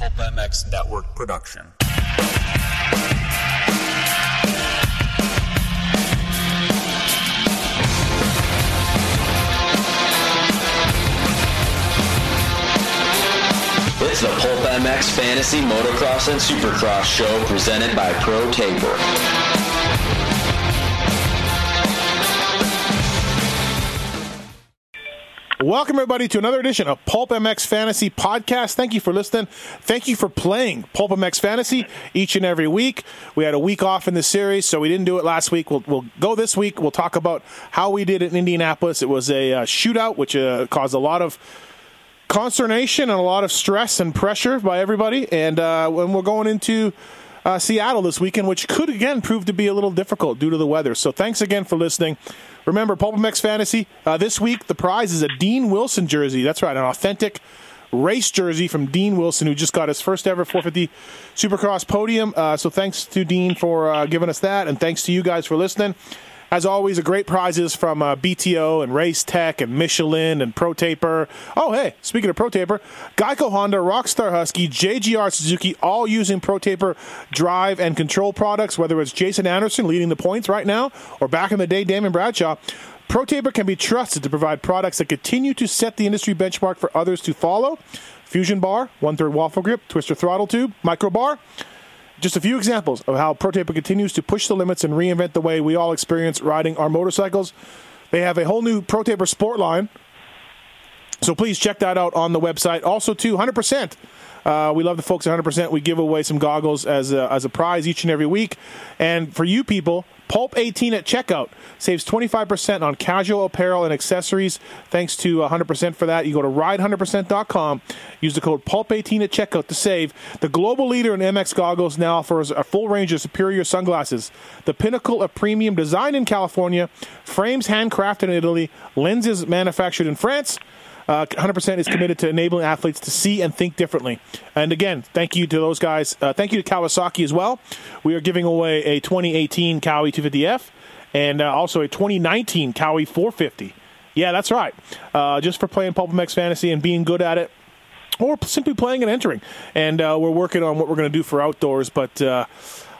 Pulp MX Network production. It's the Pulp MX Fantasy Motocross and Supercross show presented by Pro Taper. Welcome, everybody, to another edition of Pulp MX Fantasy Podcast. Thank you for listening. Thank you for playing Pulp MX Fantasy each and every week. We had a week off in the series, so we didn't do it last week. We'll, we'll go this week. We'll talk about how we did in Indianapolis. It was a uh, shootout, which uh, caused a lot of consternation and a lot of stress and pressure by everybody. And uh, when we're going into uh, Seattle this weekend, which could again prove to be a little difficult due to the weather. So thanks again for listening. Remember, Pulp MX Fantasy uh, this week. The prize is a Dean Wilson jersey. That's right, an authentic race jersey from Dean Wilson, who just got his first ever 450 Supercross podium. Uh, so thanks to Dean for uh, giving us that, and thanks to you guys for listening. As always, a great prizes from uh, BTO and Race Tech and Michelin and Pro Taper. Oh, hey, speaking of Pro Taper, Geico Honda, Rockstar Husky, JGR Suzuki, all using Pro Taper drive and control products, whether it's Jason Anderson leading the points right now or back in the day, Damon Bradshaw. Pro Taper can be trusted to provide products that continue to set the industry benchmark for others to follow. Fusion bar, one third waffle grip, twister throttle tube, micro bar. Just a few examples of how ProTaper continues to push the limits and reinvent the way we all experience riding our motorcycles. They have a whole new ProTaper Sport line, so please check that out on the website. Also, too, 100%. Uh, we love the folks 100%. We give away some goggles as a, as a prize each and every week. And for you people, Pulp 18 at checkout saves 25% on casual apparel and accessories. Thanks to 100% for that. You go to ride100%.com, use the code Pulp 18 at checkout to save. The global leader in MX goggles now offers a full range of superior sunglasses. The pinnacle of premium design in California, frames handcrafted in Italy, lenses manufactured in France. Uh, 100% is committed to enabling athletes to see and think differently. And again, thank you to those guys. Uh, thank you to Kawasaki as well. We are giving away a 2018 Kawi 250F and uh, also a 2019 Kawi 450. Yeah, that's right. Uh, just for playing Pulp MX Fantasy and being good at it, or simply playing and entering. And uh, we're working on what we're going to do for outdoors, but uh,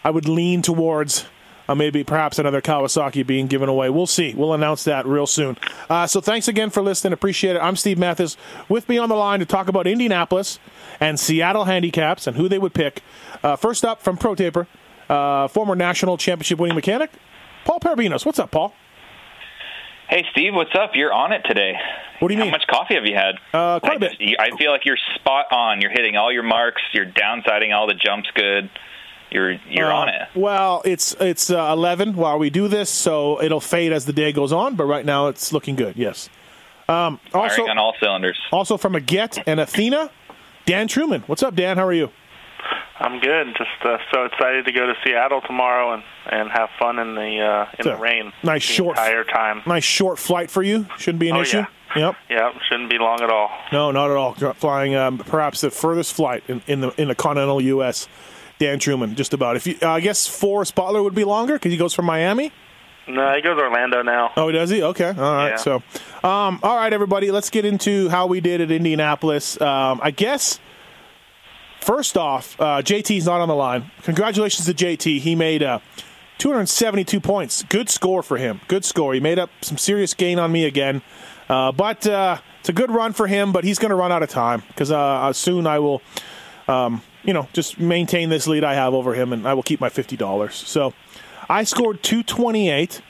I would lean towards uh, maybe perhaps another Kawasaki being given away. We'll see. We'll announce that real soon. Uh, so thanks again for listening. Appreciate it. I'm Steve Matthes. With me on the line to talk about Indianapolis and Seattle handicaps and who they would pick. Uh, first up from Pro Taper, uh, former national championship winning mechanic, Paul Parabinos. What's up, Paul? Hey Steve, what's up? You're on it today. What do you How mean? How much coffee have you had? Uh, quite I a bit. I feel like you're spot on. You're hitting all your marks. You're downsiding all the jumps good. You're you're Uh, on it. Well, it's it's uh, 11 while we do this, so it'll fade as the day goes on. But right now, it's looking good. Yes. Um, also, Firing on all cylinders. also from a Get and Athena, Dan Truman. What's up, Dan? How are you? I'm good. Just uh, so excited to go to Seattle tomorrow and, and have fun in the uh, in So, the rain. nice the short- entire time. Nice short flight for you. Shouldn't be an Oh, issue. yeah. Yep. Yeah, shouldn't be long at all. No, not at all. Flying um, perhaps the furthest flight in, in the in the continental U.S. Dan Truman, just about. If you, uh, I guess Forrest Butler would be longer because he goes from Miami. No, he goes to Orlando now. Oh, does he? Okay. All right. Yeah. So, um, all right, everybody, let's get into how we did at Indianapolis. Um, I guess first off, uh, JT's not on the line. Congratulations to JT. He made uh, 272 points. Good score for him. Good score. He made up some serious gain on me again. Uh, but uh, it's a good run for him, but he's going to run out of time because uh, soon I will, um, you know, just maintain this lead I have over him and I will keep my $50. So I scored 228.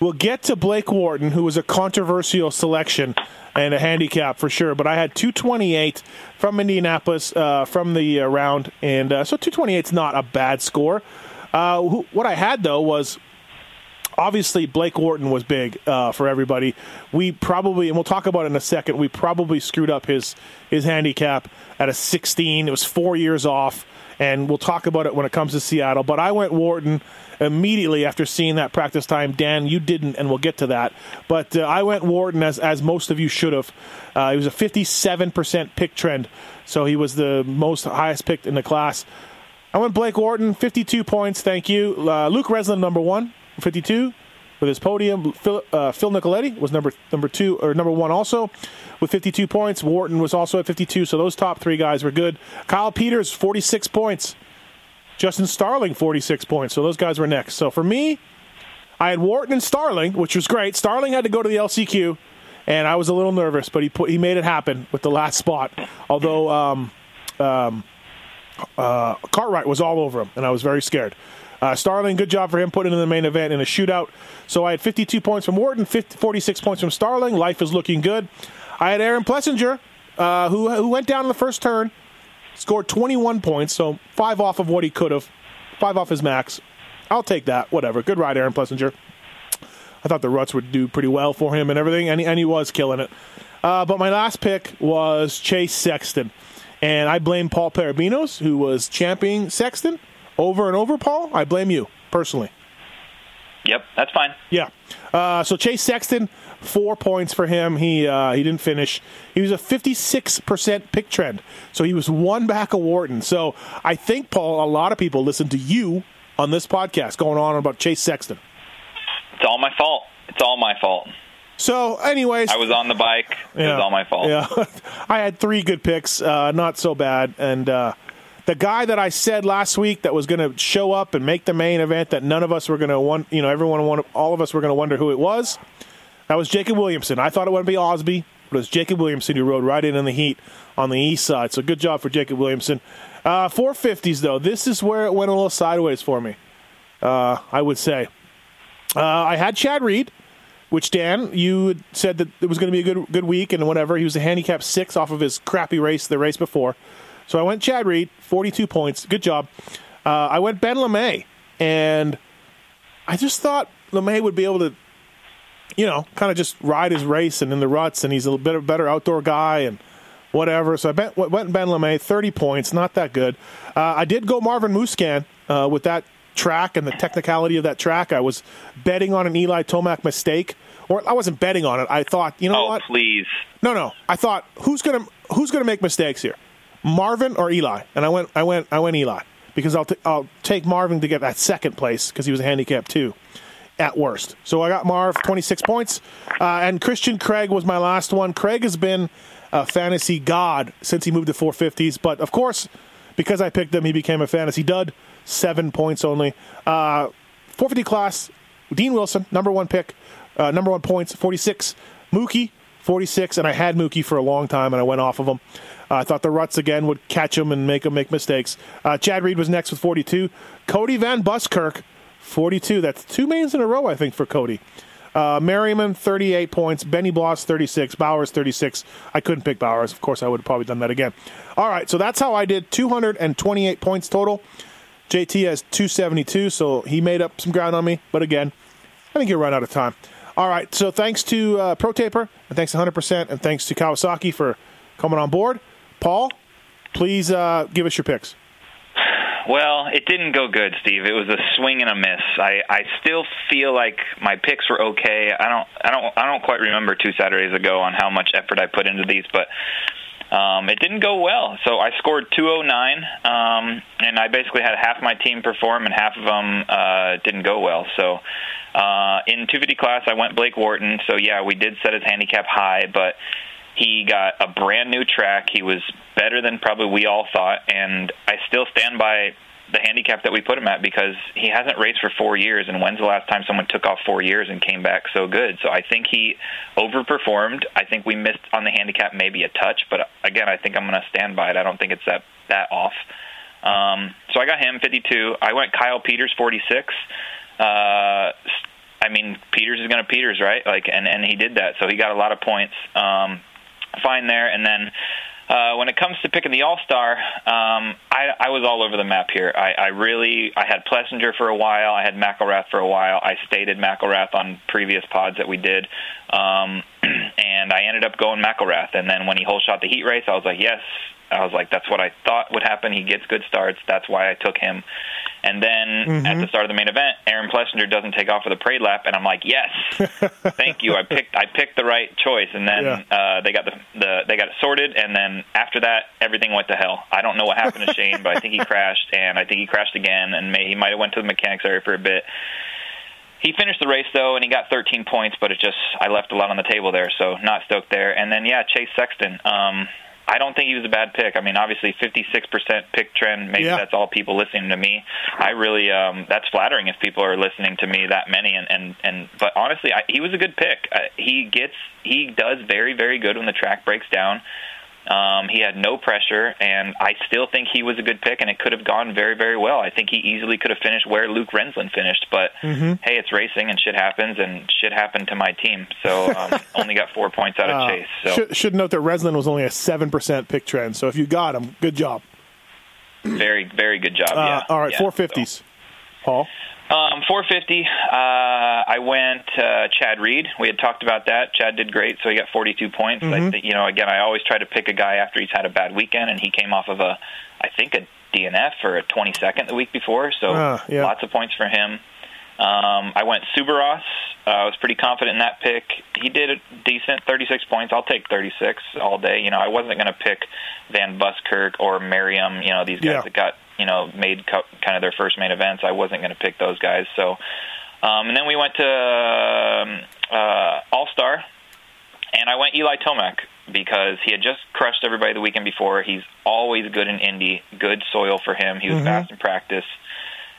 We'll get to Blake Wharton, who was a controversial selection and a handicap for sure. But I had 228 from Indianapolis uh, from the uh, round, and uh, so 228 is not a bad score. Uh, what I had though was obviously Blake Wharton was big uh, for everybody. We probably, and we'll talk about it in a second. We probably screwed up his his handicap at a 16. It was four years off, and we'll talk about it when it comes to Seattle. But I went Wharton immediately after seeing that practice time. Dan, you didn't, and we'll get to that. But uh, I went Wharton as as most of you should have. Uh, he was a 57% pick trend, so he was the most highest picked in the class. I went Blake Wharton, 52 points. Thank you. Uh, Luke Renzland, number one, 52. with his podium. Phil, uh, Phil Nicoletti was number number two or number one also with 52 points. Wharton was also at 52. So those top three guys were good. Kyle Peters 46 points. Justin Starling 46 points. So those guys were next. So for me, I had Wharton and Starling, which was great. Starling had to go to the LCQ, and I was a little nervous, but he put he made it happen with the last spot. Although um, um, uh, Cartwright was all over him, and I was very scared. Uh, Starling, good job for him putting in the main event in a shootout. So I had 52 points from Wharton, 50, 46 points from Starling. Life is looking good. I had Aaron Plessinger, uh, who who went down in the first turn, scored 21 points, so five off of what he could have, five off his max. I'll take that. Whatever. Good ride, Aaron Plessinger. I thought the Ruts would do pretty well for him and everything, and he, and he was killing it. Uh, but my last pick was Chase Sexton. And I blame Paul Parabinos, who was championing Sexton over and over, Paul. I blame you, personally. Yep, that's fine. Yeah. Uh, so Chase Sexton, four points for him. He uh, he didn't finish. He was a 56% pick trend. So he was one back of Wharton. So I think, Paul, a lot of people listen to you on this podcast going on about Chase Sexton. It's all my fault. It's all my fault. So, anyways, I was on the bike. It was all my fault. Yeah, I had three good picks, uh, not so bad. And uh, the guy that I said last week that was going to show up and make the main event, that none of us were going to want, you know, everyone, want, all of us were going to wonder who it was. That was Jacob Williamson. I thought it would be Osby, but it was Jacob Williamson who rode right in in the heat on the east side. So good job for Jacob Williamson. Uh, 450s though, this is where it went a little sideways for me. Uh, I would say. Uh, I had Chad Reed, which Dan, you said that it was going to be a good good week and whatever. He was a handicap six off of his crappy race the race before. So I went Chad Reed, 42 points. Good job. Uh, I went Ben LeMay, and I just thought LeMay would be able to, you know, kind of just ride his race and in the ruts, and he's a bit better outdoor guy and whatever. So I bet, went Ben LeMay, 30 points, not that good. Uh, I did go Marvin Musquin uh, with that track and the technicality of that track. I was betting on an Eli Tomac mistake, or I wasn't betting on it. I thought, you know Oh, what? please. No, no. I thought who's gonna who's gonna make mistakes here, Marvin or Eli? And I went, I went, I went Eli because I'll t- I'll take Marvin to get that second place because he was a handicap two at worst. So I got Marv twenty six points, uh, and Christian Craig was my last one. Craig has been a fantasy god since he moved to four fifties, but of course, because I picked him, he became a fantasy dud. Seven points only. Uh, 450 class, Dean Wilson, number one pick, uh, number one points, 46. Mookie, 46, and I had Mookie for a long time, and I went off of him. Uh, I thought the Ruts again would catch him and make him make mistakes. Uh, Chad Reed was next with 42. Cody Van Buskirk, 42. That's two mains in a row, I think, for Cody. Uh, Merriman, 38 points. Benny Bloss, 36. Bowers, 36. I couldn't pick Bowers. Of course, I would have probably done that again. All right, so that's how I did 228 points total. JT has 272, so he made up some ground on me. But again, I think he'll run out of time. All right, so thanks to uh, Pro Taper, and thanks to 100%, and thanks to Kawasaki for coming on board. Paul, please uh, give us your picks. Well, it didn't go good, Steve. It was a swing and a miss. I I still feel like my picks were okay. I don't I don't I don't quite remember two Saturdays ago on how much effort I put into these, but um, it didn't go well. So I scored 209, um, and I basically had half my team perform, and half of them uh, didn't go well. So uh, in 250 class, I went Blake Wharton. So yeah, we did set his handicap high, but he got a brand new track. He was better than probably we all thought, and I still stand by the handicap that we put him at because he hasn't raced for four years. And when's the last time someone took off four years and came back so good? So I think he overperformed. I think we missed on the handicap maybe a touch, but again, I think I'm going to stand by it. I don't think it's that that off. Um, so I got him 52. I went Kyle Peters 46. Uh, I mean, Peters is going to Peters, right? Like, and and he did that, so he got a lot of points. Um, fine there, and then uh, when it comes to picking the All Star, um, I, I was all over the map here. I, I really I had Plessinger for a while. I had McElrath for a while. I stated McElrath on previous pods that we did, um, and I ended up going McElrath. And then when he whole shot the heat race, I was like, yes. I was like, that's what I thought would happen. He gets good starts. That's why I took him. And then Mm-hmm. at the start of the main event, Aaron Plessinger doesn't take off for the parade lap, and I'm like, yes, thank you. I picked I picked the right choice, and then Yeah. uh, they got the, the they got it sorted, and then after that, everything went to hell. I don't know what happened to Shane, but I think he crashed, and I think he crashed again, and may, he might have went to the mechanics area for a bit. he finished the race though, and he got 13 points, but it just I left a lot on the table there, so not stoked there. And then yeah, Chase Sexton. Um, I don't think he was a bad pick. I mean, obviously, 56% pick trend. Maybe Yeah. that's all people listening to me. I really, um, that's flattering if people are listening to me that many. And and and, but honestly, I, he was a good pick. Uh, he gets, he does very very good when the track breaks down. Um, he had no pressure, and I still think he was a good pick, and it could have gone very, very well. I think he easily could have finished where Luke Renzland finished, but hey, it's racing, and shit happens, and shit happened to my team. So um, only got four points out of Uh, Chase. So should, should note that Renzland was only a seven percent pick trend. So if you got him, good job. very, very good job. Uh, yeah. all right, yeah. four fifties. Paul. Um, 450. Uh, I went uh, Chad Reed. We had talked about that. Chad did great, so he got 42 points. Mm-hmm. I think, you know, again, I always try to pick a guy after he's had a bad weekend, and he came off of a, I think a DNF or a 22nd the week before, so Ah, yeah. lots of points for him. Um, I went Subaros. Uh, I was pretty confident in that pick. He did a decent, 36 points. I'll take 36 all day. You know, I wasn't going to pick Van Buskirk or Merriam. You know, these guys Yeah. that got you know made co- kind of their first main events. I wasn't going to pick those guys. So, um, and then we went to um, uh, All Star, and I went Eli Tomac because he had just crushed everybody the weekend before. He's always good in Indy, good soil for him. He was Mhm. fast in practice,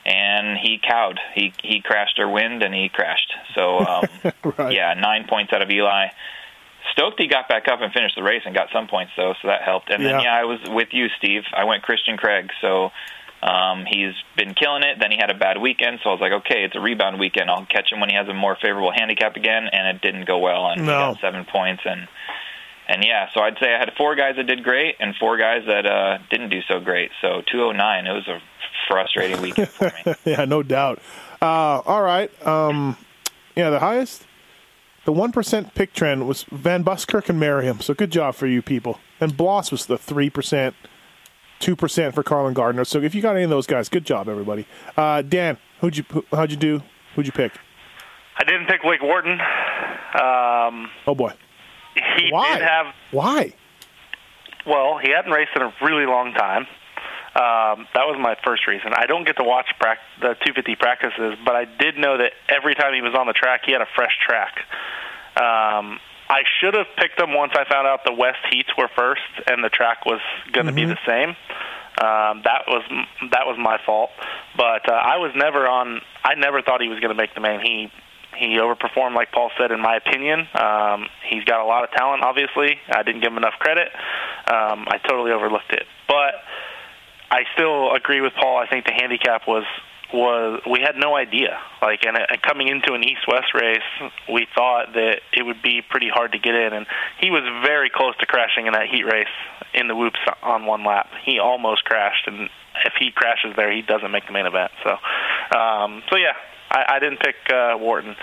and he cowed. He he crashed our wind, and he crashed. So um, Right. yeah, nine points out of Eli. Stoked he got back up and finished the race and got some points though, so that helped. And then Yeah. yeah, I was with you, Steve. I went Christian Craig, so um, he's been killing it. Then he had a bad weekend, so I was like, okay, it's a rebound weekend. I'll catch him when he has a more favorable handicap again, and it didn't go well, and he got seven points and. And yeah, so I'd say I had four guys that did great and four guys that uh, didn't do so great. So 209, it was a frustrating weekend for me. yeah, no doubt. Uh, all right. Um, yeah, the highest, the one percent pick trend was Van Buskirk and Merriam. So good job for you people. And Bloss was the three percent, two percent for Carlen Gardner. So if you got any of those guys, good job, everybody. Uh, Dan, who'd you how'd you do? Who'd you pick? I didn't pick Blake Wharton. Um, Oh boy, he why? did have why? Well, he hadn't raced in a really long time. Um, that was my first reason. I don't get to watch prac- the 250 practices, but I did know that every time he was on the track, he had a fresh track. Um, I should have picked him once I found out the West heats were first and the track was going to be the same. Um, that was that was my fault, but uh, I was never on. I never thought he was going to make the main. He he overperformed, like Paul said, in my opinion. Um, he's got a lot of talent. Obviously, I didn't give him enough credit. Um, I totally overlooked it, but I still agree with Paul. I think the handicap was was we had no idea. Like, and, and coming into an east-west race, we thought that it would be pretty hard to get in, and he was very close to crashing in that heat race in the whoops on one lap. He almost crashed, and if he crashes there, he doesn't make the main event. So, um, so yeah, I, I didn't pick uh, Wharton.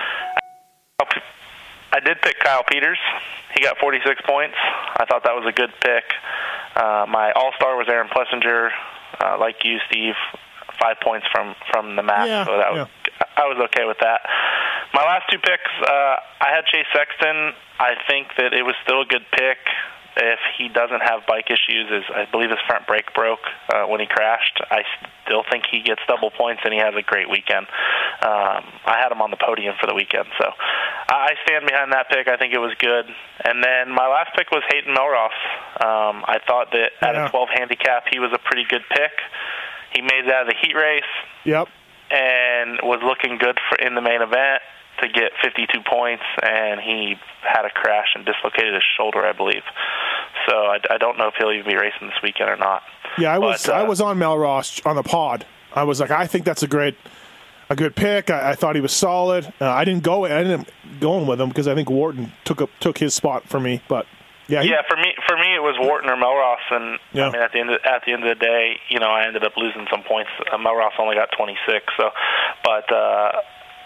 I did pick Kyle Peters. He got 46 points. I thought that was a good pick. Uh, my all-star was Aaron Plessinger, uh, like you, Steve. Five points from from the map, Yeah, so that was I was okay with that. My last two picks, uh, I had Chase Sexton. I think that it was still a good pick if he doesn't have bike issues. Is I believe his front brake broke uh, when he crashed. I still think he gets double points and he has a great weekend. Um, I had him on the podium for the weekend, so I stand behind that pick. I think it was good. And then my last pick was Hayden Mellross. Um, I thought that at Yeah. a 12 handicap, he was a pretty good pick. He made it out of the heat race Yep. and was looking good for in the main event to get 52 points, and he had a crash and dislocated his shoulder, I believe. So I, I don't know if he'll even be racing this weekend or not. Yeah, I was uh, I was on Mellross on the pod. I was like, I think that's a great a good pick. I, I thought he was solid. Uh, I didn't go. I didn't going with him because I think Wharton took up took his spot for me. But yeah, he- Yeah, for me, for me, it was Wharton or Mellross, and Yeah. I mean, at the end of, at the end of the day, you know, I ended up losing some points. Uh, Mellross only got 26, so, but uh,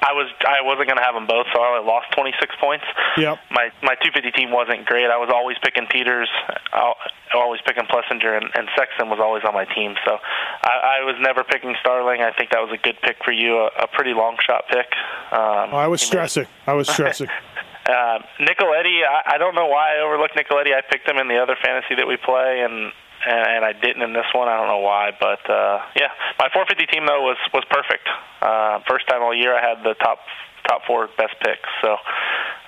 I was I wasn't going to have them both, so I lost 26 points. Yep. My my 250 team wasn't great. I was always picking Peters, I always picking Plessinger, and, and Sexton was always on my team. So I, I was never picking Starling. I think that was a good pick for you, a, a pretty long shot pick. Um, I was made- stressing. I was stressing. uh, Nicoletti, I, I don't know why I overlooked Nicoletti. I picked him in the other fantasy that we play, and and, and I didn't in this one. I don't know why, but uh, yeah, my 450 team though was was perfect. Uh, first time all year I had the top top four best picks. So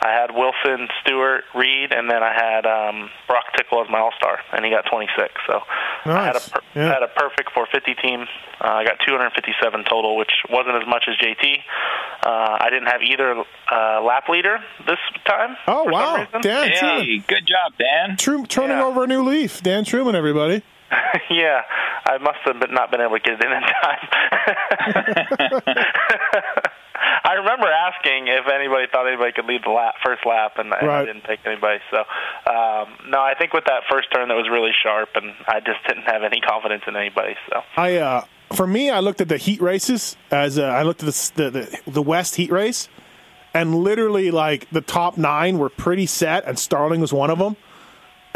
I had Wilson, Stewart, Reed, and then I had um, Broc Tickle as my All Star, and he got 26. So I had a per- Yeah. had a perfect 450 team. Uh, I got 257 total, which wasn't as much as JT. Uh, I didn't have either uh, lap leader this time. Oh wow, reason. Dan Truman, good job, Dan. Tru- turning Yeah. over a new leaf. Dan Truman, everybody. yeah, I must have been- not been able to get it in in time. I remember asking if anybody thought anybody could lead the lap, first lap, and, and Right. I didn't pick anybody. So, um, no, I think with that first turn that was really sharp, and I just didn't have any confidence in anybody. So, I uh, for me, I looked at the heat races as uh, I looked at the, the the the West heat race, and literally like the top nine were pretty set, and Starling was one of them.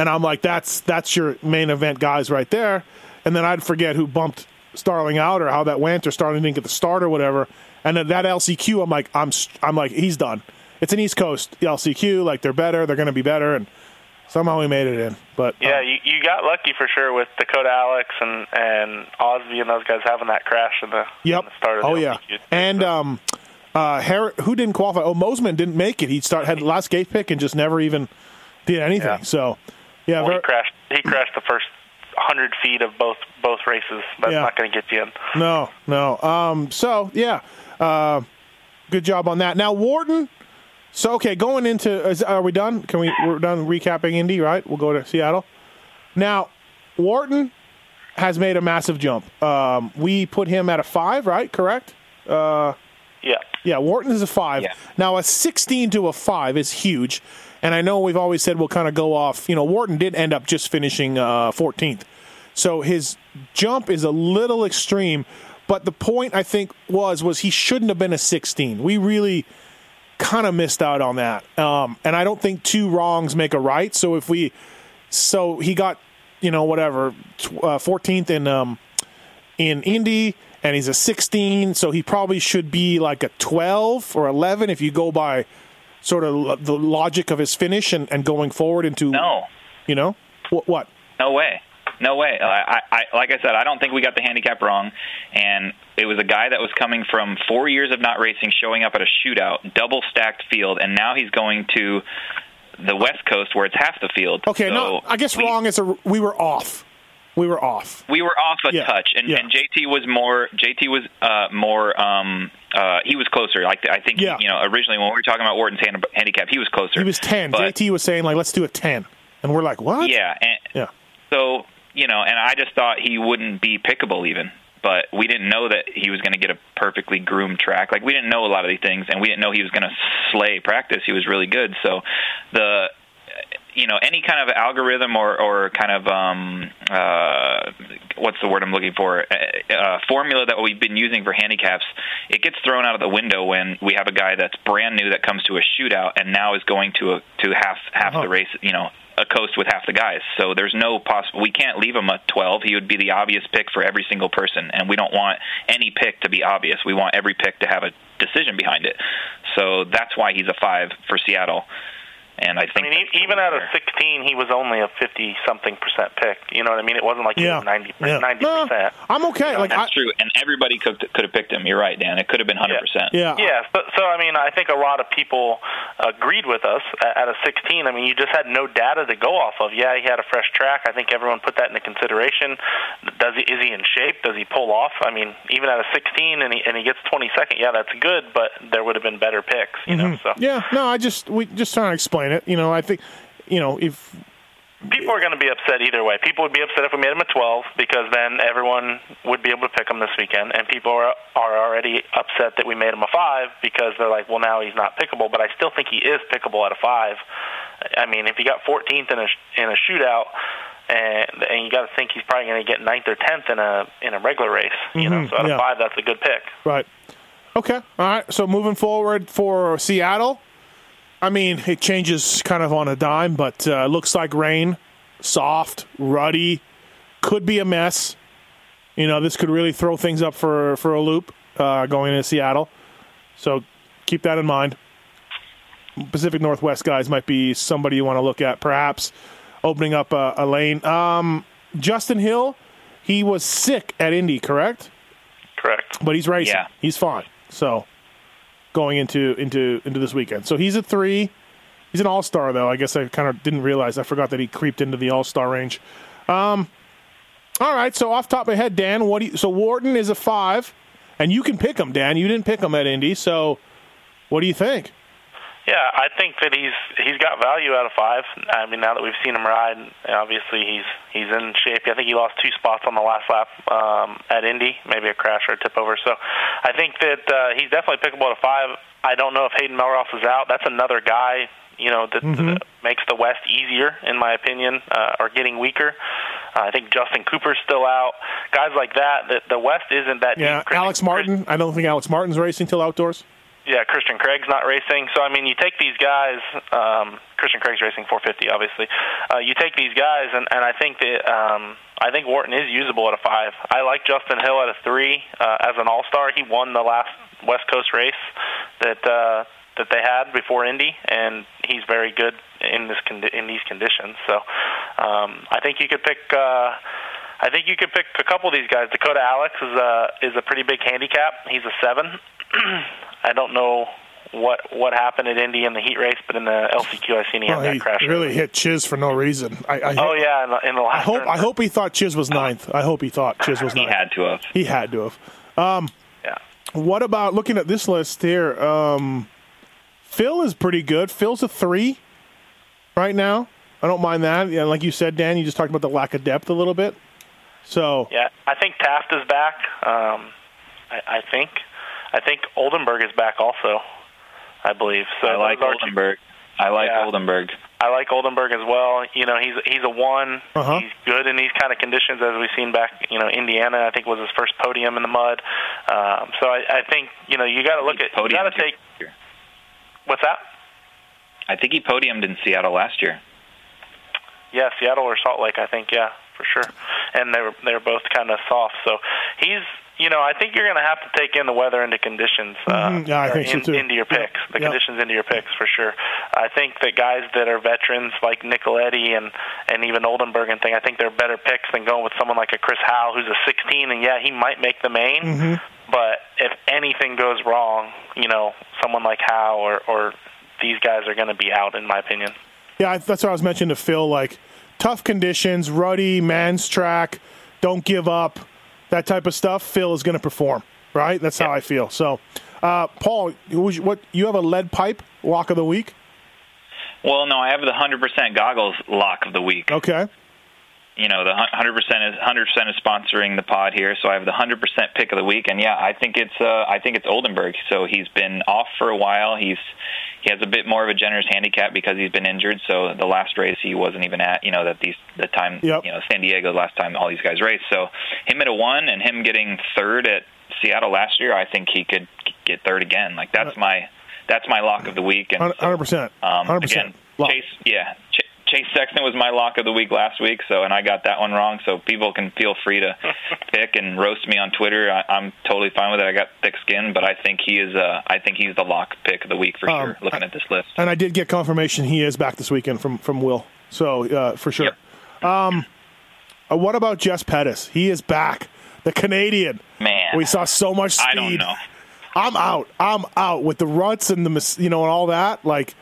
And I'm like, that's that's your main event guys right there. And then I'd forget who bumped Starling out or how that went, or Starling didn't get the start or whatever. And then that LCQ, I'm like, I'm I'm like, he's done. It's an East Coast LCQ, like they're better, they're going to be better, and somehow we made it in. But yeah, you, you got lucky for sure with Dakota Alix and and Osby and those guys having that crash in the, Yep. in the start of the oh yeah. LCQ. And um, uh, Har- who didn't qualify? Oh, Mosiman didn't make it. He start had last gate pick and just never even did anything. Yeah. So yeah, Well, ver- he crashed. He crashed the first hundred feet of both both races. That's Yeah. not going to get you in. no, no. Um, so yeah, uh, good job on that. Now Wharton. So okay, going into is, are we done? Can we we're done recapping Indy? Right, we'll go to Seattle. Now Wharton has made a massive jump. Um, we put him at a five, right? Correct. Yeah. Yeah, Wharton is a five. Yeah. Now a sixteen to a five is huge, and I know we've always said we'll kind of go off. You know, Wharton did end up just finishing fourteenth, so his jump is a little extreme. But the point I think was was he shouldn't have been a sixteen. We really kind of missed out on that, um, and I don't think two wrongs make a right. So if we, so he got, you know, whatever, fourteenth in um, in Indy, and he's a 16, so he probably should be like a 12 or 11 if you go by sort of the logic of his finish and, and going forward into, No, you know, what? what? no way. No way. I, I, I, like I said, I don't think we got the handicap wrong. And it was a guy that was coming from four years of not racing, showing up at a shootout, double stacked field, and now he's going to the West Coast where it's half the field. Okay, So no, I guess we- wrong is a, we were off. We were off. we were off a Yeah, touch, and, yeah. and JT was more. JT was uh, more. Um, uh, he was closer. Like I think, Yeah. you know, originally when we were talking about Wharton's hand, handicap, he was closer. He was 10. But, JT was saying, like, let's do a 10. And we're like, what? Yeah, and Yeah. so you know, and I just thought he wouldn't be pickable even. But we didn't know that he was going to get a perfectly groomed track. Like we didn't know a lot of these things, and we didn't know he was going to slay practice. He was really good. So the you know any kind of algorithm or or kind of um uh what's the word I'm looking for? Uh, uh, formula that we've been using for handicaps it gets thrown out of the window when we have a guy that's brand new that comes to a shootout and now is going to a to half half Uh-huh. the race you know a coast with half the guys. So there's no possible we can't leave him a 12 he would be the obvious pick for every single person and we don't want any pick to be obvious. We want every pick to have a decision behind it. So that's why he's a 5 for Seattle and I I mean, even out of fair. 16, he was only a 50 something percent pick. You know what I mean? It wasn't like he Yeah. was 90 yeah. 90 No, percent. I'm okay. Like, I, That's true, and everybody could could have picked him. You're right, Dan. It could have been hundred percent. yeah. Yeah, so, so I mean, I think a lot of people agreed with us at, at a 16. I mean, you just had no data to go off of. Yeah, he had a fresh track. I think everyone put that into consideration. Does he is he in shape? Does he pull off? I mean, even at a 16 and he and he gets 22nd, yeah, that's good. But there would have been better picks, you know. So Mm-hmm. Yeah, no, I just, we just trying to explain it. You know, I think, you know, if, people are going to be upset either way. People would be upset if we made him a 12 because then everyone would be able to pick him this weekend, and people are are already upset that we made him a five because they're like, well, now he's not pickable. But I still think he is pickable at a five. I mean, if he got 14th in a in a shootout. And, and you got to think he's probably going to get ninth or tenth in a in a regular race, you know. Mhm, So at yeah. a five, that's a good pick. Right. Okay. All right. So moving forward for Seattle, I mean, it changes kind of on a dime, but uh, looks like rain, soft, ruddy, could be a mess. You know, this could really throw things up for for a loop uh, going into Seattle. So keep that in mind. Pacific Northwest guys might be somebody you want to look at, perhaps opening up a, a lane. Um, Justin Hill, he was sick at Indy, correct? Correct. but he's racing. Yeah. He's fine. So going into into into this weekend. So he's a three. He's an all star though. I guess I kind of didn't realize. I forgot that he creeped into the all star range. Um, all right. So off top of my head, Dan, what do you, so Wharton is a five, and you can pick him, Dan. You didn't pick him at Indy, so what do you think? Yeah, I think that he's he's got value out of five. I mean, now that we've seen him ride, obviously he's he's in shape. I think he lost two spots on the last lap um, at Indy, maybe a crash or a tip over. So I think that uh, he's definitely pickable at a five. I don't know if Hayden Mellross is out. That's another guy, you know, that Mhm. uh, makes the West easier, in my opinion, uh, or getting weaker. Uh, I think Justin Cooper's still out. Guys like that, the, the West isn't that Yeah, deep. Alex Martin. I don't think Alex Martin's racing till outdoors. Yeah, Christian Craig's not racing. So I mean, you take these guys. Um, Christian Craig's racing 450, obviously. Uh, you take these guys, and, and I think that um, I think Wharton is usable at a five. I like Justin Hill at a three uh, as an All Star. He won the last West Coast race that uh, that they had before Indy, and he's very good in this condi- in these conditions. So um, I think you could pick. Uh, I think you could pick a couple of these guys. Dakota Alix is a is a pretty big handicap. He's a seven. I don't know what what happened at Indy in the heat race, but in the LCQ, I seen he had Oh, that he crash. really hit Chiz for no reason. I, I, Oh yeah, in the, in the last I hope turn. I hope he thought Chiz was ninth. I hope he thought Chiz was ninth. He had to have. He had to have. Um, Yeah. what about looking at this list here? Um, Phil is pretty good. Phil's a three right now. I don't mind that. Yeah, like you said, Dan, you just talked about the lack of depth a little bit. So Yeah, I think Taft is back. Um, I, I think I think Oldenburg is back also. I believe. So I like those are two- Oldenburg. I like Yeah. Oldenburg. I like Oldenburg as well. You know, he's he's a one. Uh-huh. He's good in these kind of conditions, as we've seen back. You know, Indiana, I think was his first podium in the mud. Um, so I, I think you know you got to look at you got to take. What's that? I think he podiumed in Seattle last year. Yeah, Seattle or Salt Lake, I think. Yeah, for sure. And they were they were both kind of soft. So he's you know I think you're going to have to take in the weather into conditions. Uh, Mhm. Yeah, I think so too. Into your picks, the Yeah. conditions into your picks for sure. I think that guys that are veterans like Nicoletti and and even Oldenburg and thing, I think they're better picks than going with someone like a Chris Howe who's a 16 and yeah he might make the main. Mm-hmm. But if anything goes wrong, you know someone like Howe or or these guys are going to be out in my opinion. Yeah, that's what I was mentioning to Phil. Like tough conditions, ruddy, man's track, don't give up, that type of stuff. Phil is going to perform, right? That's how I feel. So, uh, Paul, who what you have a lead pipe lock of the week? Well, no, I have the 100% goggles lock of the week. Okay, You know, the 100% is 100% is sponsoring the pod here, so I have the 100% pick of the week, and yeah, I think it's uh, I think it's Oldenburg. So he's been off for a while. He's he has a bit more of a generous handicap because he's been injured. So the last race he wasn't even at. You know that these the time Yep. you know San Diego the last time all these guys raced. So him at a one and him getting third at Seattle last year, I think he could get third again. Like that's my that's my lock of the week. And hundred percent, um, hundred again. Chase, yeah, Chase Sexton was my lock of the week last week, so and I got that one wrong. So people can feel free to pick and roast me on Twitter. I, I'm totally fine with it. I got thick skin, but I think he is. Uh, I think he's the lock pick of the week for Um, sure. Looking at this list, And I did get confirmation he is back this weekend from from Will. So uh, for sure. Um, uh, what about Jess Pettis? He is back, the Canadian. man, We saw so much speed. I don't know. I'm out. I'm out with the ruts and the you know and all that. Like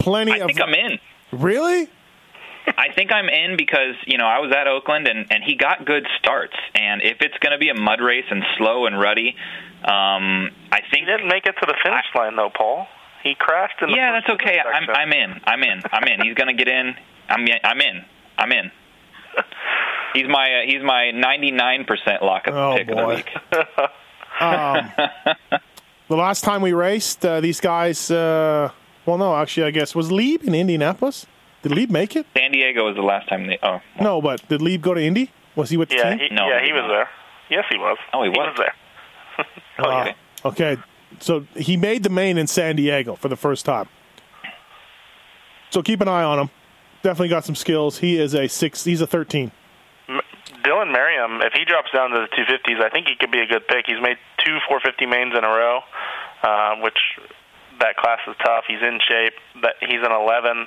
plenty I of think I'm in. Really. I think I'm in because you know I was at Oakland and and he got good starts. And if it's going to be a mud race and slow and ruddy, um, I think He didn't make it to the finish line though, Paul. He crashed in the yeah, first that's okay. I'm. I'm in. I'm in. I'm in. He's gonna get in. I'm I'm in. I'm in. He's my uh, he's my 99% lock of the Oh, pick of boy. the week. The last time we raced, uh, these guys. Uh, well, no, actually, I guess was Lieb in Indianapolis. Did Lieb make it? San Diego was the last time they. Oh, No, but did Lieb go to Indy? Was he with the Yeah, team? he, No, yeah, he he was there. Yes, he was. Oh, he was? was there. Wow. okay. Okay, so he made the main in San Diego for the first time. So keep an eye on him. Definitely got some skills. He is a six. He's a thirteen. Dylan Merriam, if he drops down to the 250s, I think he could be a good pick. He's made two 450 mains in a row, uh, which that class is tough. He's in shape. That he's an 11.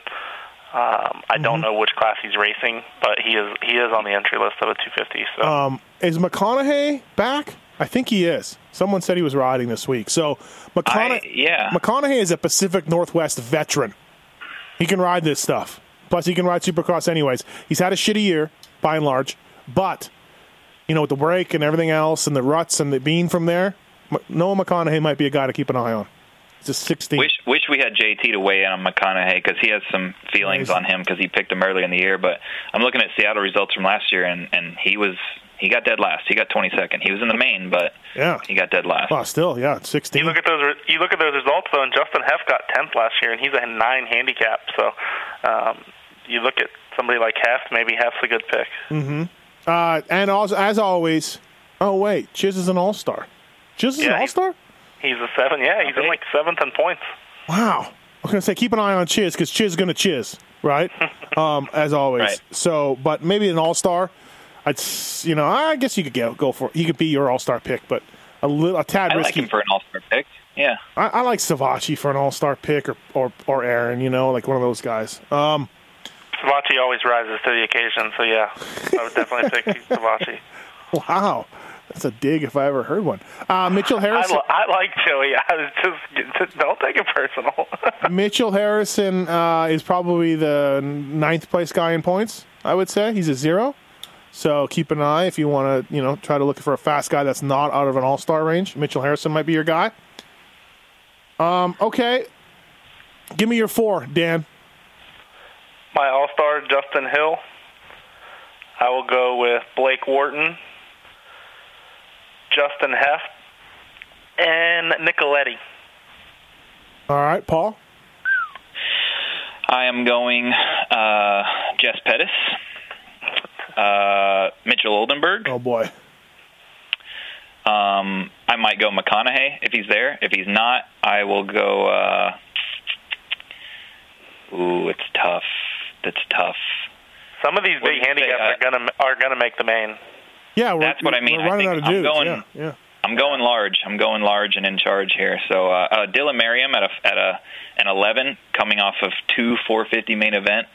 Um, I don't know which class he's racing, but he is he is on the entry list of a 250. So Um, is McConahy back? I think he is. Someone said he was riding this week. So McCona- I- yeah. McConahy is a Pacific Northwest veteran. He can ride this stuff. Plus, he can ride Supercross anyways. He's had a shitty year by and large, but you know with the break and everything else and the ruts and the bean from there, Noah McConahy might be a guy to keep an eye on. He's just 16. Wish wish we had JT to weigh in on McConahy because he has some feelings Amazing. on him because he picked him early in the year. But I'm looking at Seattle results from last year, and and he was he got dead last. He got 22nd. He was in the main, but Yeah. he got dead last. Oh, still, yeah, 16. You look at those. re- You look at those results though, and Justin Hoeft got tenth last year, and he's a nine handicap. So, um, you look at somebody like Hoeft. Maybe Hoeft's a good pick. mhm Uh, and also, as always, oh wait, Chiz is an all star. Chiz is Yeah, an all star. He's a seven. Yeah, he's in like seventh in points. Wow. I was gonna say keep an eye on Chiz because Chiz is gonna Chiz, right? um, as always. Right. So, but maybe an all star. I'd, you know, I guess you could go go for. He could be your all star pick, but a little a tad I like risky. him for an All-Star pick. Yeah, I, I like Savatgy for an all star pick or, or or Aaron. You know, like one of those guys. Um, Savatgy always rises to the occasion. So yeah, I would definitely pick Savatgy. wow, that's a dig if I ever heard one. Uh, Mitchell Harrison. li- I like Joey. I was just don't take it personal. Mitchell Harrison uh, is probably the ninth place guy in points. I would say he's a zero. So keep an eye if you want to, you know, try to look for a fast guy that's not out of an all star range. Mitchell Harrison might be your guy. Um, okay, give me your four, Dan. My All Star Justin Hill. I will go with Blake Wharton, Justin Hoeft, and Nicoletti. All right, Paul. I am going uh, Jess Pettis, uh, Mitchell Oldenburg. Oh boy. Um, I might go McConahy if he's there. If he's not, I will go. Uh, ooh, it's tough. That's tough. Some of these What big you say, handicaps uh, are gonna are gonna make the main. Yeah, we're, That's what I mean. We're I running think out of I'm going- yeah, yeah. I'm going large. I'm going large and in charge here. So uh, uh, Dylan Merriam at a at a an 11, coming off of two 450 main event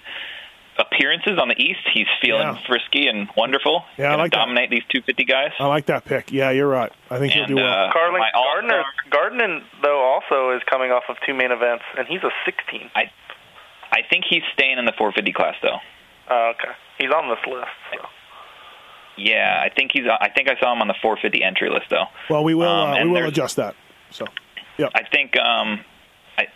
appearances on the East. He's feeling Yeah. frisky and wonderful. Yeah, I Gonna like that. dominate these 250 guys. I like that pick. Yeah, you're right. I think he'll do well. uh, Carling my Gardner Gardner though also is coming off of two main events, and he's a 16. I I think he's staying in the 450 class though. Oh, okay, he's on this list. So. Yeah, I think he's. I think I saw him on the 450 entry list though. well, we will. um, uh, we will adjust that. So, yeah. I think um, I,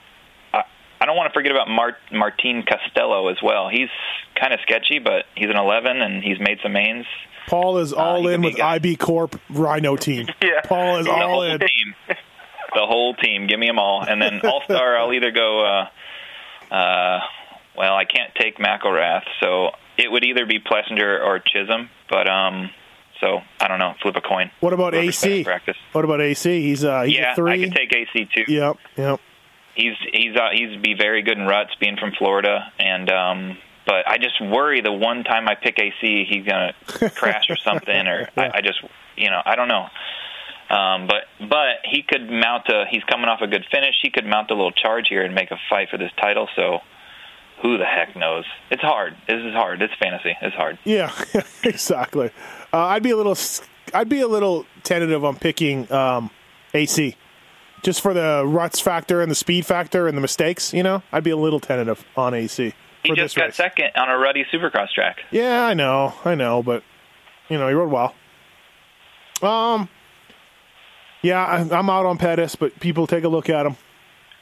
I I don't want to forget about Mart, Martin Castelo as well. He's kind of sketchy, but he's an 11 and he's made some mains. Paul is all he in with. IB Corp Rhino team. Yeah. Paul is the all whole in. team, the whole team. Give me them all, and then All Star. I'll either go. Uh, uh, well, I can't take McElrath, so it would either be Plessinger or Chisholm. But um, so I don't know. Flip a coin. What about AC? Practice. What about AC? He's uh he's yeah, a three. I could take AC too. Yep, yep. he's he's uh, he's be very good in ruts being from Florida and um but I just worry the one time I pick AC he's gonna crash or something or I, I just you know I don't know um but but he could mount a he's coming off a good finish he could mount a little charge here and make a fight for this title so who the heck knows it's hard this is hard it's fantasy it's hard Yeah, exactly. Uh, I'd be a little. I'd be a little tentative on picking um, AC, just for the ruts factor and the speed factor and the mistakes. You know, I'd be a little tentative on AC. he just got race. second on a ruddy supercross track Yeah, I know, I know, but you know, he rode well. Um, yeah, I, I'm out on Pettis, but people take a look at him.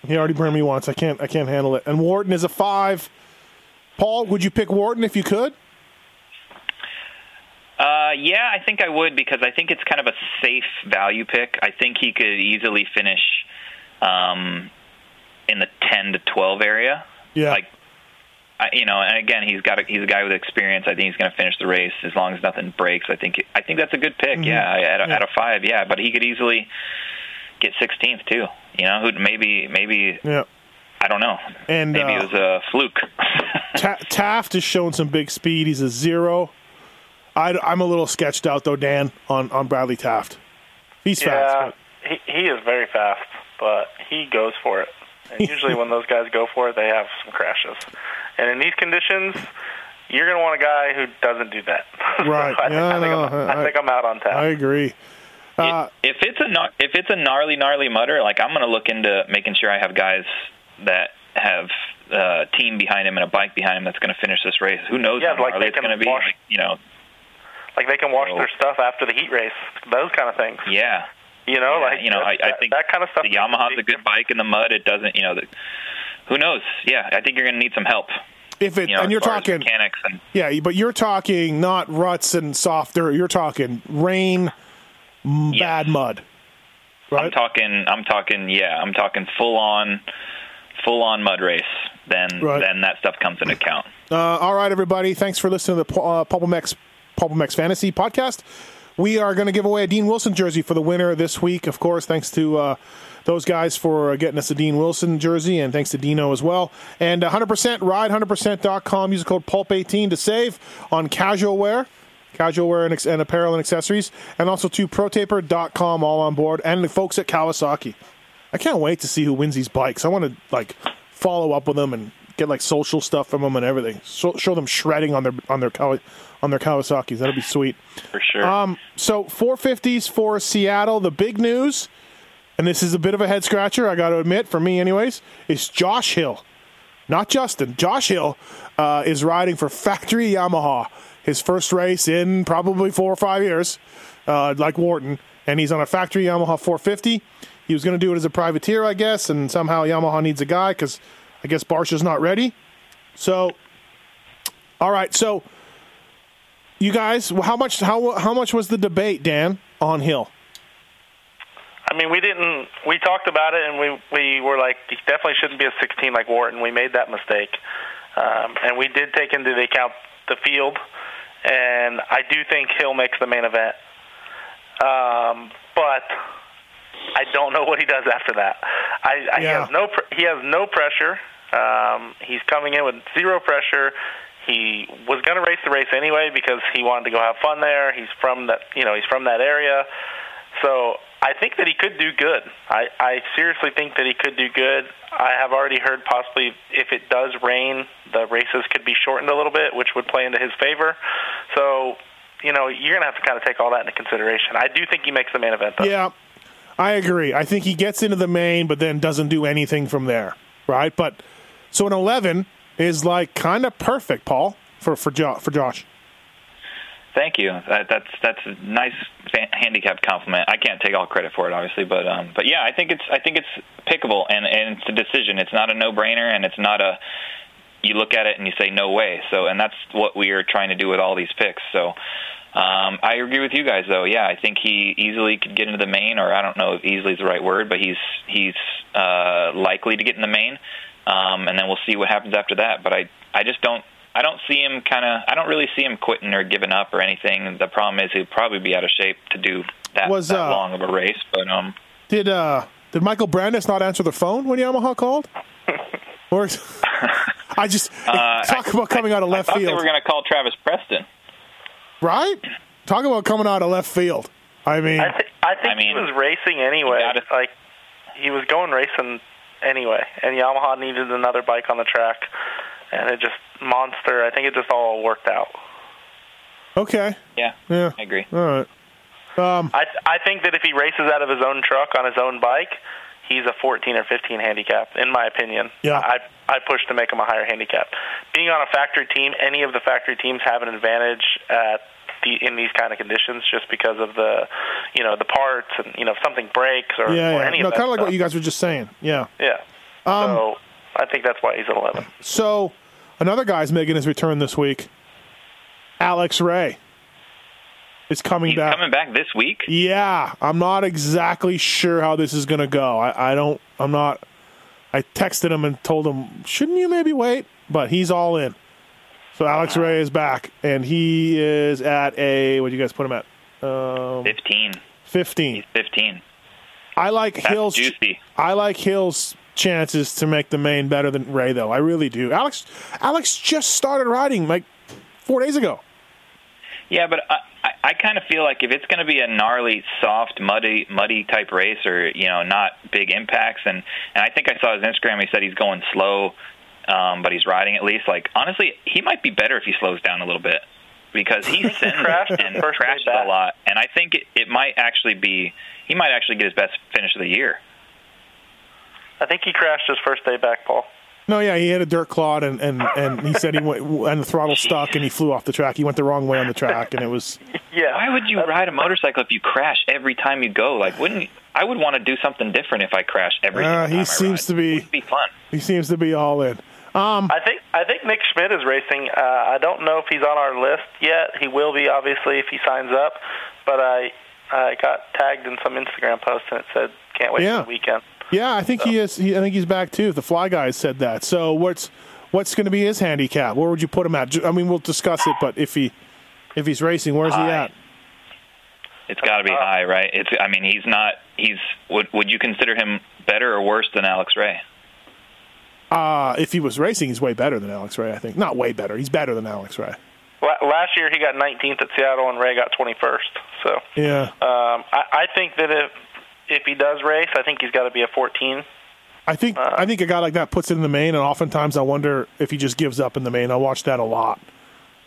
He already burned me once. I can't, I can't handle it. And Wharton is a five. Paul, would you pick Wharton if you could? Uh, yeah, I think I would because I think it's kind of a safe value pick. I think he could easily finish um, in the 10 to 12 area. Yeah, Like, I, you know, and again, he's got a, he's a guy with experience. I think he's going to finish the race as long as nothing breaks. I think I think that's a good pick. Yeah, at a, Yeah. at a five, yeah, but he could easily get 16th too. You know, who maybe maybe yeah. I don't know. And, maybe uh, it was a fluke. Ta- Taft has shown some big speed. He's a zero. I, am a little sketched out though, Dan, on, on Bradley Taft. He's Yeah, fast. he he is very fast, but he goes for it. And usually, when those guys go for it, they have some crashes. And in these conditions, you're going to want a guy who doesn't do that. Right. I, think- Yeah, I, think no, I'm, I- I think I'm out on But I agree. Uh, if it's a if it's a gnarly gnarly mutter, like I'm going to look into making sure I have guys that have a team behind him and a bike behind him that's going to finish this race. Who knows Yeah, how like gnarly they it's can going to be? wash- Like, you know, Like they can wash So- their stuff after the heat race, those kind of things. yeah. You know, Yeah, like you know, I, that, I think that kind of stuff. The Yamaha's a good bike in the mud. It doesn't, you know, the, who knows? Yeah, I think you're going to need some help. if it You know, and you're as far as talking, mechanics and yeah, but you're talking not ruts and softer. You're talking rain, Yeah. bad mud, I'm talking. I'm talking. Yeah, I'm talking full on, full on mud race. Then Right. then that stuff comes into account. Uh, all right, everybody. Thanks for listening to the uh, PulpMX PulpMX Fantasy Podcast. We are going to give away a Dean Wilson jersey for the winner this week. Of course, thanks to uh, those guys for uh, getting us a Dean Wilson jersey, and thanks to Dino as well. And 100% ride 100%.com. Use the code Pulp18 to save on casual wear, casual wear and, and apparel and accessories, and also to ProTaper.com. All on board, and the folks at Kawasaki. I can't wait to see who wins these bikes. I want to like follow up with them and get like social stuff from them and everything. So, show them shredding on their on their on their Kawasaki's. That'll be sweet. For sure. Um, so 450s for Seattle. The big news, and this is a bit of a head scratcher. I got to admit, for me, anyways, is Josh Hill, not Justin. Josh Hill uh, is riding for Factory Yamaha. His first race in probably four or five years, uh, like Wharton, and he's on a Factory Yamaha 450. He was going to do it as a privateer, I guess, and somehow Yamaha needs a guy because I guess Barcia's not ready. So, all right, so you guys, how much how how much was the debate, Dan, on Hill? I mean, we didn't. We talked about it, and we we were like, he definitely shouldn't be a 16 like Wharton. We made that mistake, um, and we did take into account the field, and I do think Hill makes the main event. Um, but I don't know what he does after that. I, I he has no pr- he has no pressure. Um, he's coming in with zero pressure. He was going to race the race anyway because he wanted to go have fun there. He's from that, you know, he's from that area. So I think that he could do good. I, I seriously think that he could do good. I have already heard possibly if it does rain, the races could be shortened a little bit, which would play into his favor. So, you know, you're going to have to kind of take all that into consideration. I do think he makes the main event, though. Yeah, I agree. I think he gets into the main, but then doesn't do anything from there, right? But so an eleven is like kind of perfect, Paul, for for jo- for Josh. Thank you. That, that's that's a nice fa- handicapped compliment. I can't take all credit for it, obviously, but um, but yeah, I think it's I think it's pickable and and it's a decision. It's not a no brainer, and it's not a you look at it and you say no way. So and that's what we are trying to do with all these picks. So. Um, I agree with you guys, though. Yeah, I think he easily could get into the main, or I don't know if easily is the right word, but he's he's uh, likely to get in the main, um, and then we'll see what happens after that. But I I just don't I don't see him kind of I don't really see him quitting or giving up or anything. The problem is he'd probably be out of shape to do that, Was, that uh, long of a race. But um, Did uh did Michael Brandis not answer the phone when Yamaha called? or I just uh, talk I- about coming out of left thought field, they were going to call Travis Preston. right? Talk about coming out of left field. I mean, I, th- I think I mean, he was racing anyway. you gotta- Like he was going racing anyway, and Yamaha needed another bike on the track, and it just monster. I think it just all worked out. okay, Yeah, yeah, I agree. all right. Um, I I think that if he races out of his own truck on his own bike, he's a 14 or 15 handicap, in my opinion. Yeah. I I push to make him a higher handicap. Being on a factory team, any of the factory teams have an advantage at the in these kind of conditions, just because of the, you know, the parts and you know if something breaks or, yeah, or yeah. any no, of kind of like stuff. what you guys were just saying. Yeah. Yeah. Um, so I think that's why he's at 11. So another guy's making his return this week. Alex Ray is coming He's back. coming back this week. Yeah, I'm not exactly sure how this is going to go. I, I don't. I'm not. I texted him and told him, shouldn't you maybe wait? But he's all in. So Alex Ray is back, and he is at a what do you guys put him at? Um, Fifteen. 15. Fifteen. I like That's Hill's. juicy. I like Hill's chances to make the main better than Ray, though. I really do. Alex. Alex just started riding like four days ago. Yeah, but I, I, I kind of feel like if it's going to be a gnarly, soft, muddy, muddy type race, or you know, not big impacts, and and I think I saw his Instagram. He said he's going slow, um, but he's riding at least. Like honestly, he might be better if he slows down a little bit. because he sends crashed his and crashes a lot, and I think it, it might actually be he might actually get his best finish of the year. I think he crashed his first day back, Paul. No, yeah, he had a dirt clod, and, and, and he said he went and the throttle stuck, and he flew off the track. He went the wrong way on the track, and it was Yeah. Why would you ride a motorcycle if you crash every time you go? Like, wouldn't I would want to do something different if I crash every Uh, single time he I seems ride. to be- be fun. he seems to be all in. Um, I think I think Nick Schmidt is racing. Uh, I don't know if he's on our list yet. He will be obviously if he signs up. But I I got tagged in some Instagram post and it said can't wait Yeah. for the weekend. Yeah, I think he is. He, I think he's back too. The Fly Guys said that. So what's what's going to be his handicap? Where would you put him at? I mean, we'll discuss it, but if he if he's racing, where's he at? It's got to be high, right? It's. I mean, he's not. He's. Would Would you consider him better or worse than Alex Ray? Uh, if he was racing, he's way better than Alex Ray. I think not way better. He's better than Alex Ray. Last year he got 19th at Seattle and Ray got 21st. So Yeah, um, I, I think that if if he does race, I think he's got to be a 14. I think I think a guy like that puts it in the main, and oftentimes I wonder if he just gives up in the main. I watch that a lot.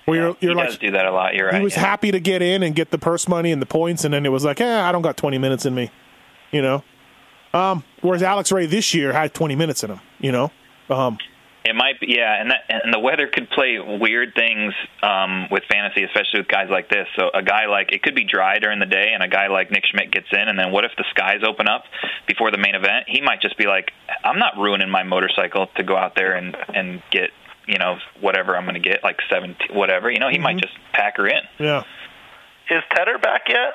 Where you're, he you're like does do that a lot. You're right. he was yeah. happy to get in and get the purse money and the points, and then it was like, eh, I don't got 20 minutes in me, you know. Um, whereas Alex Ray this year had 20 minutes in him, you know. Um, It might be, yeah, and that and the weather could play weird things um, with fantasy, especially with guys like this. So a guy like it could be dry during the day, and a guy like Nick Schmidt gets in, and then what if the skies open up before the main event? He might just be like, I'm not ruining my motorcycle to go out there and and get you know whatever I'm going to get, like 17, whatever. You know, he might just pack her in. yeah, Is Tedder back yet?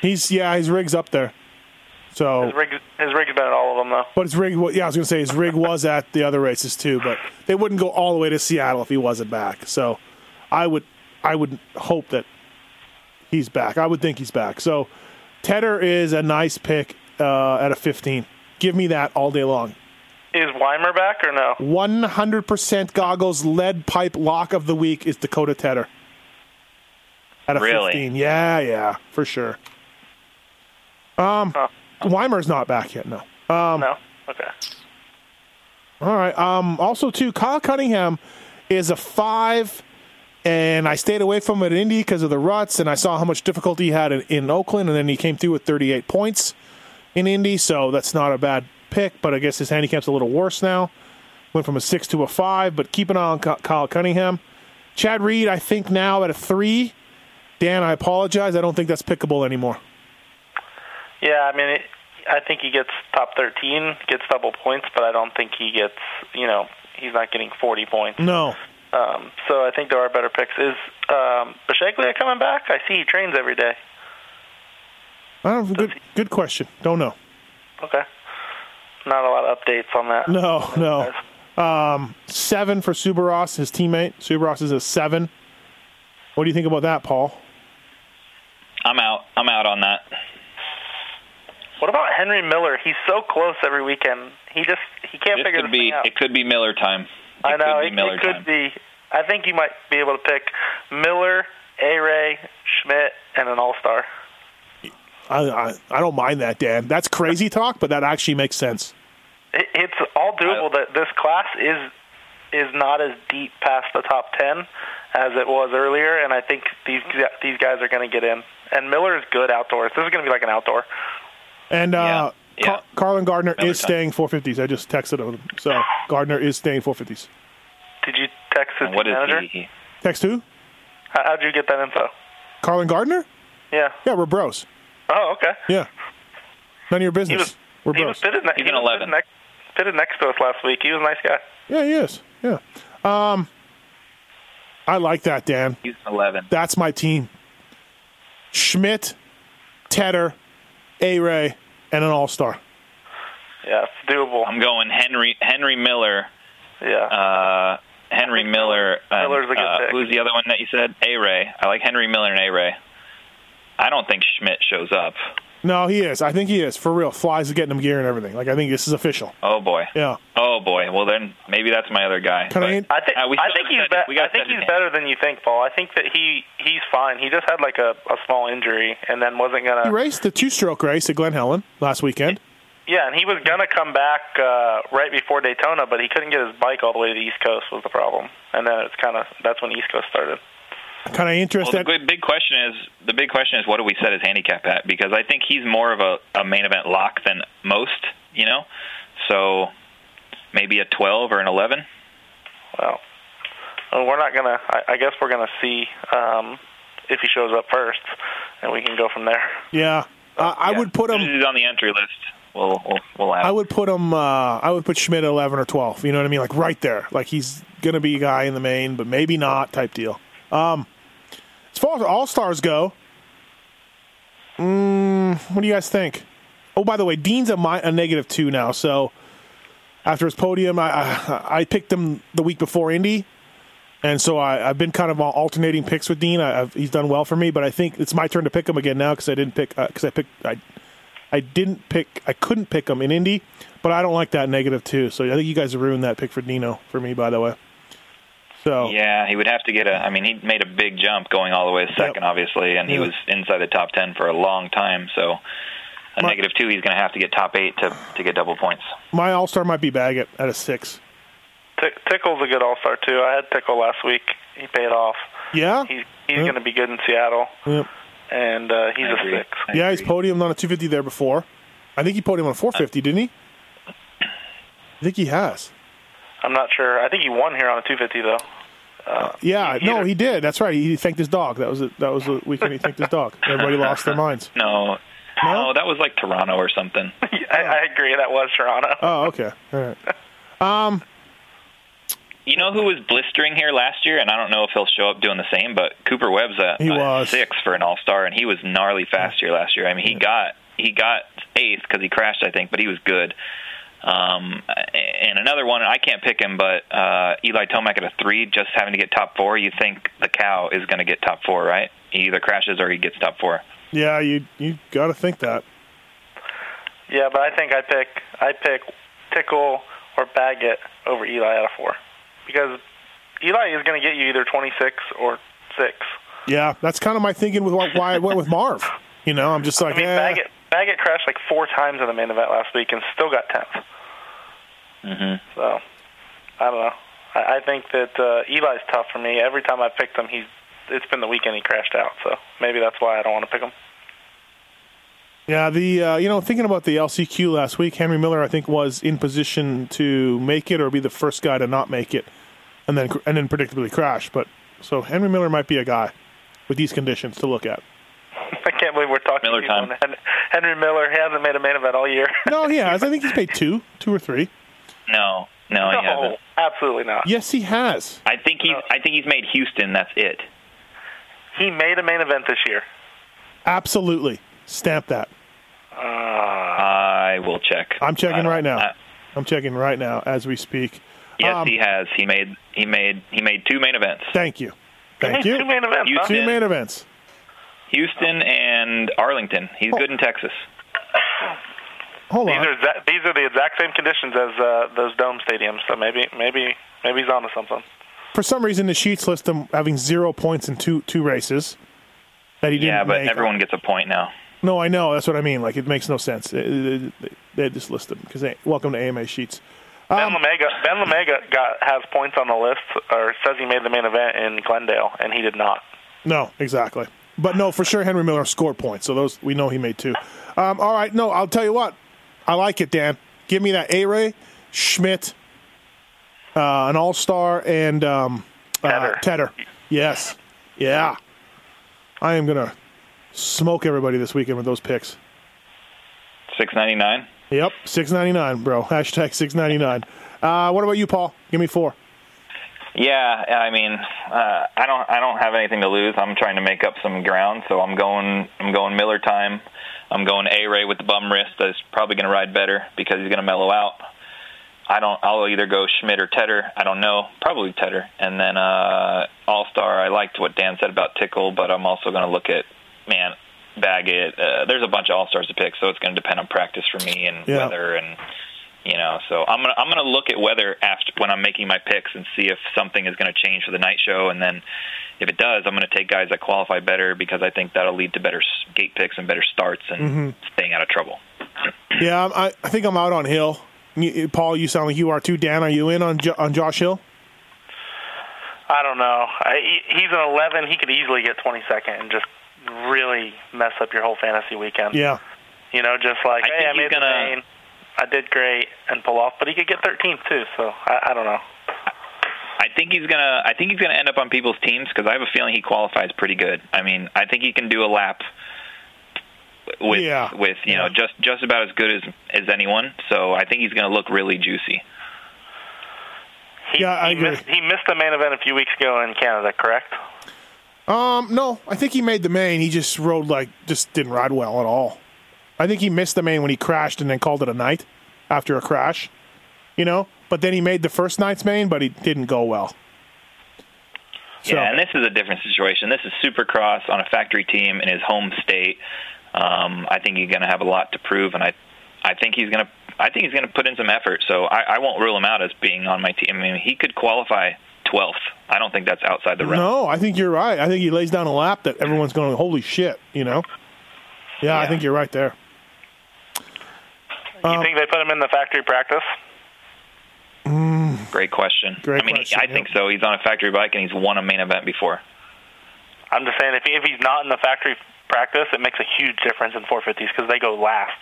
he's yeah, his rig's up there. So, His rig his rig's been at all of them though. but his rig, well, yeah, I was gonna say his rig was at the other races too, but they wouldn't go all the way to Seattle if he wasn't back. So, I would, I would hope that he's back. I would think he's back. So, Tedder is a nice pick uh, at a 15. Give me that all day long. Is Weimer back or no? 100% goggles lead pipe lock of the week is Dakota Tedder. At a Really? 15. Yeah, yeah, for sure. Um, Huh. Weimer's not back yet, no. Um, no. Okay. all right. Um, also, too, Kyle Cunningham is a five, and I stayed away from it at Indy because of the ruts, and I saw how much difficulty he had in, in Oakland, and then he came through with 38 points in Indy, so that's not a bad pick, but I guess his handicap's a little worse now. Went from a six to a five, but keep an eye on Kyle Cunningham. Chad Reed, I think now at a three. Dan, I apologize. I don't think that's pickable anymore. Yeah, I mean, it, I think he gets top 13, gets double points, but I don't think he gets, you know, he's not getting 40 points. No. Um, so I think there are better picks. Is um, Bashaglia coming back? I see he trains every day. I don't, good, good question. Don't know. Okay. Not a lot of updates on that. No, no. Um, seven for Subaros, his teammate. Subaros is a seven. What do you think about that, Paul? I'm out. I'm out on that. What about Henry Miller? He's so close every weekend. He just he can't This figure could this be. thing out. It could be Miller time. It I know Could it, be Miller it could time. be. I think you might be able to pick Miller, A. Ray, Schmidt, and an All Star. I, I I don't mind that, Dan. That's crazy talk, but that actually makes sense. It, it's all doable. That this class is is not as deep past the top ten as it was earlier, and I think these these guys are going to get in. And Miller is good outdoors. This is going to be like an outdoor. And uh, Yeah, Car- Carlen Gardner Miller is time. staying 450s. I just texted him. So Gardner is staying 450s. Did you text his And what team is manager? he? Text who? How, how'd you get that info? Carlen Gardner? Yeah. Yeah, we're bros. Oh, okay. Yeah. None of your business. He was we're he bros. was pitted, ne- He's he an was 11. pitted next, pitted next to us last week. He was a nice guy. yeah, he is. Yeah. Um, I like that, Dan. He's 11. That's my team. Schmidt, Tedder, A. Ray, and an All Star. Yeah, it's doable. I'm going Henry Henry Miller. yeah. Uh, Henry Miller. and, Miller's a good uh, pick. Who's the other one that you said? A Ray. I like Henry Miller and A Ray. I don't think Schmidt shows up. No, he is. I think he is for real. Flies are getting him gear and everything. Like I think this is official. Oh boy. Yeah. Oh boy. Well then maybe that's my other guy. Can I- I think uh, we I think he's be- we I think he's hand. better than you think, Paul. I think that he he's fine. He just had like a, a small injury and then wasn't gonna. He raced the two-stroke race at Glen Helen last weekend. Yeah, and he was gonna come back uh, right before Daytona, but he couldn't get his bike all the way to the East Coast was the problem. And then it's kind of that's when East Coast started. Kind of Well, the big- big question is the big question is what do we set his handicap at? Because I think he's more of a, a main event lock than most. You know, so maybe a 12 or an 11. Well, well, we're not gonna. I, I guess we're gonna see um, if he shows up first, and we can go from there. yeah, uh, I Yeah. would put him. He's on the entry list. We'll we'll, we'll add. I would put him. Uh, I would put Schmidt at eleven or twelve. You know what I mean? Like right there. Like he's gonna be a guy in the main, but maybe not type deal. Um, as far as all stars go, mm, what do you guys think? Oh, by the way, Dean's a, a negative two now. So after his podium, I I, I picked him the week before Indy, and so I, I've been kind of alternating picks with Dean. I, he's done well for me, but I think it's my turn to pick him again now because I didn't pick because I picked I I didn't pick. I couldn't pick him in Indy, but I don't like that negative two. So I think you guys ruined that pick for Dino for me. By the way. So Yeah, he would have to get a. I mean, he made a big jump going all the way to second, obviously, and he Yeah. was inside the top ten for a long time. So, a My- negative two, he's going to have to get top eight to to get double points. my all star might be Baggett at a six. Tickle's a good All Star too. I had Tickle last week. He paid off. Yeah. He's he's Yeah. going to be good in Seattle, Yep. and uh, he's I a agree. six. I Yeah, he's podiumed on a 250 there before. I think he podiumed on a 450, didn't he? I think he has. I'm not sure. I think he won here on a 250 though. Uh, Yeah, no, he did. That's right. He thanked his dog. That was a, that was a weekend. He thanked his dog. Everybody lost their minds. No, No? no, that was like Toronto or something. I, I agree. That was Toronto. Oh, okay. All right. Um, You know who was blistering here last year, and I don't know if he'll show up doing the same. But Cooper Webb's a, He was. six for an All Star, and he was gnarly fast here last year. I mean, he got he got eighth because he crashed, I think, but he was good. Um, and another one, I can't pick him, but uh, Eli Tomac at a three, just having to get top four. You think the cow is going to get top four, right? He either crashes or he gets top four. Yeah, you you got to think that. Yeah, but I think I pick I pick Tickle or Baggett over Eli at a four because Eli is going to get you either 26 or six. Yeah, that's kind of my thinking with why why I went with Marv. You know, I'm just like, I mean, eh. Baggett Baggett crashed like four times in the main event last week and still got 10th. Hmm So I don't know. I, I think that uh, Eli's tough for me. Every time I picked him, he's it's been the weekend he crashed out. So maybe that's why I don't want to pick him. Yeah, the uh, you know thinking about the LCQ last week, Henry Miller I think was in position to make it or be the first guy to not make it, and then and then predictably crash. But so Henry Miller might be a guy with these conditions to look at. I can't believe we're talking Miller to time. Henry Miller he hasn't made a main event all year. No, he has. I think he's paid two, two or three. No, no, he no, hasn't. absolutely not. Yes, he has. I think he's I think he's made Houston. That's it. He made a main event this year. Absolutely, stamp that. I will check. I'm checking right now. I- I'm checking right now as we speak. yes, Um, he has. He made he made he made two main events. Thank you, thank you. Two you. main events. You huh? Two main events. Houston and Arlington. He's Oh. good in Texas. Hold These on. are exa- these are the exact same conditions as uh, those dome stadiums. So maybe maybe maybe he's onto something. For some reason, the sheets list him having zero points in two two races that he didn't Yeah, but make. everyone gets a point now. No, I know. That's what I mean. Like it makes no sense. It- it- it- They just list them because they welcome to AMA sheets. Ben Um, Lemega Ben Lemega got has points on the list or says he made the main event in Glendale and he did not. No, exactly. But no, for sure, Henry Miller scored points. So those we know he made two. Um, all right. No, I'll tell you what. I like it, Dan. Give me that A Ray, Schmidt, uh, an All Star, and um, uh, Tedder. Tedder. Yes. Yeah. I am gonna smoke everybody this weekend with those picks. Six ninety nine. Yep, six ninety nine, bro. Hashtag six ninety nine. Uh, what about you, Paul? Give me four. Yeah, I mean, uh, I don't I don't have anything to lose. I'm trying to make up some ground, so I'm going I'm going Miller time. I'm going A Ray with the bum wrist. That's probably going to ride better because he's going to mellow out. I don't. I'll either go Schmidt or Tedder. I don't know. Probably Tedder. And then uh, All Star. I liked what Dan said about Tickle, but I'm also going to look at man Baggett. Uh, there's a bunch of All Stars to pick, so it's going to depend on practice for me and Yeah. weather and you know. So I'm gonna I'm gonna look at weather after when I'm making my picks and see if something is going to change for the night show, and then if it does, I'm going to take guys that qualify better because I think that'll lead to better gate picks and better starts and Mm-hmm. staying out of trouble. Yeah, I'm- I, I think I'm out on Hill. You- Paul, you sound like you are too. Dan, are you in on jo- on Josh Hill? I don't know. I, he's an 11. He could easily get 22nd and just really mess up your whole fantasy weekend. Yeah. You know, just like, I hey, think I he's made gonna- the main. I did great and pull off, but he could get 13th too. So I, I don't know. I think he's gonna. I think he's gonna end up on people's teams because I have a feeling he qualifies pretty good. I mean, I think he can do a lap with Yeah. with you know just just about as good as as anyone. So I think he's gonna look really juicy. He, Yeah, I he agree. missed he missed the main event a few weeks ago in Canada, correct? Um, no, I think he made the main. He just rode like just didn't ride well at all. I think he missed the main when he crashed and then called it a night after a crash. You know, but then he made the first night's main, but he didn't go well. So, Yeah, and this is a different situation. This is Supercross on a factory team in his home state. Um, I think he's going to have a lot to prove, and I, I think he's going to, I think he's going to put in some effort. So I, I won't rule him out as being on my team. I mean, he could qualify 12th. I don't think that's outside the realm. no, I think you're right. I think he lays down a lap that everyone's going, "Holy shit!" You know. Yeah, I think you're right there. You Um, think they put him in the factory practice? Great question. Great I mean, question, I yeah. think so. He's on a factory bike and he's won a main event before. I'm just saying, if he, if he's not in the factory practice, it makes a huge difference in 450s because they go last.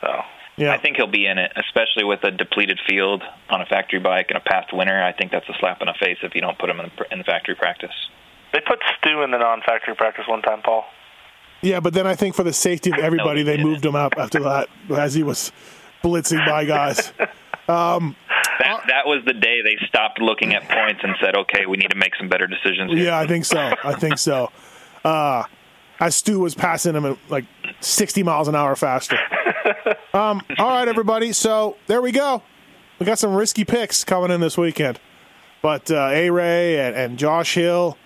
So Yeah, I think he'll be in it, especially with a depleted field on a factory bike and a past winner. I think that's a slap in the face if you don't put him in the, in the factory practice. they put Stu in the non-factory practice one time, Paul. Yeah, but then I think for the safety of everybody, he they moved him up after that as he was blitzing by guys. That that was the day they stopped looking at points and said, "Okay, we need to make some better decisions." here." Yeah, I think so. I think so. Uh, as Stu was passing him at like 60 miles an hour faster. Um, all right, everybody. So there we go. We got some risky picks coming in this weekend. But uh, A Ray and, and Josh Hill,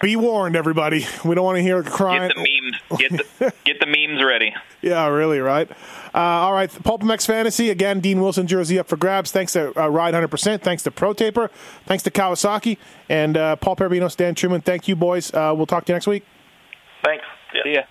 be warned, everybody. We don't want to hear crying. Get the memes. Get the get the memes ready. Yeah, really, right? Uh, all right, PulpMX Fantasy. Again, Dean Wilson jersey up for grabs. Thanks to uh, Ride 100%. Thanks to Pro Taper. Thanks to Kawasaki. And uh, Paul Perbino, Stan Truman. Thank you, boys. Uh, we'll talk to you next week. Thanks. Yeah. See ya.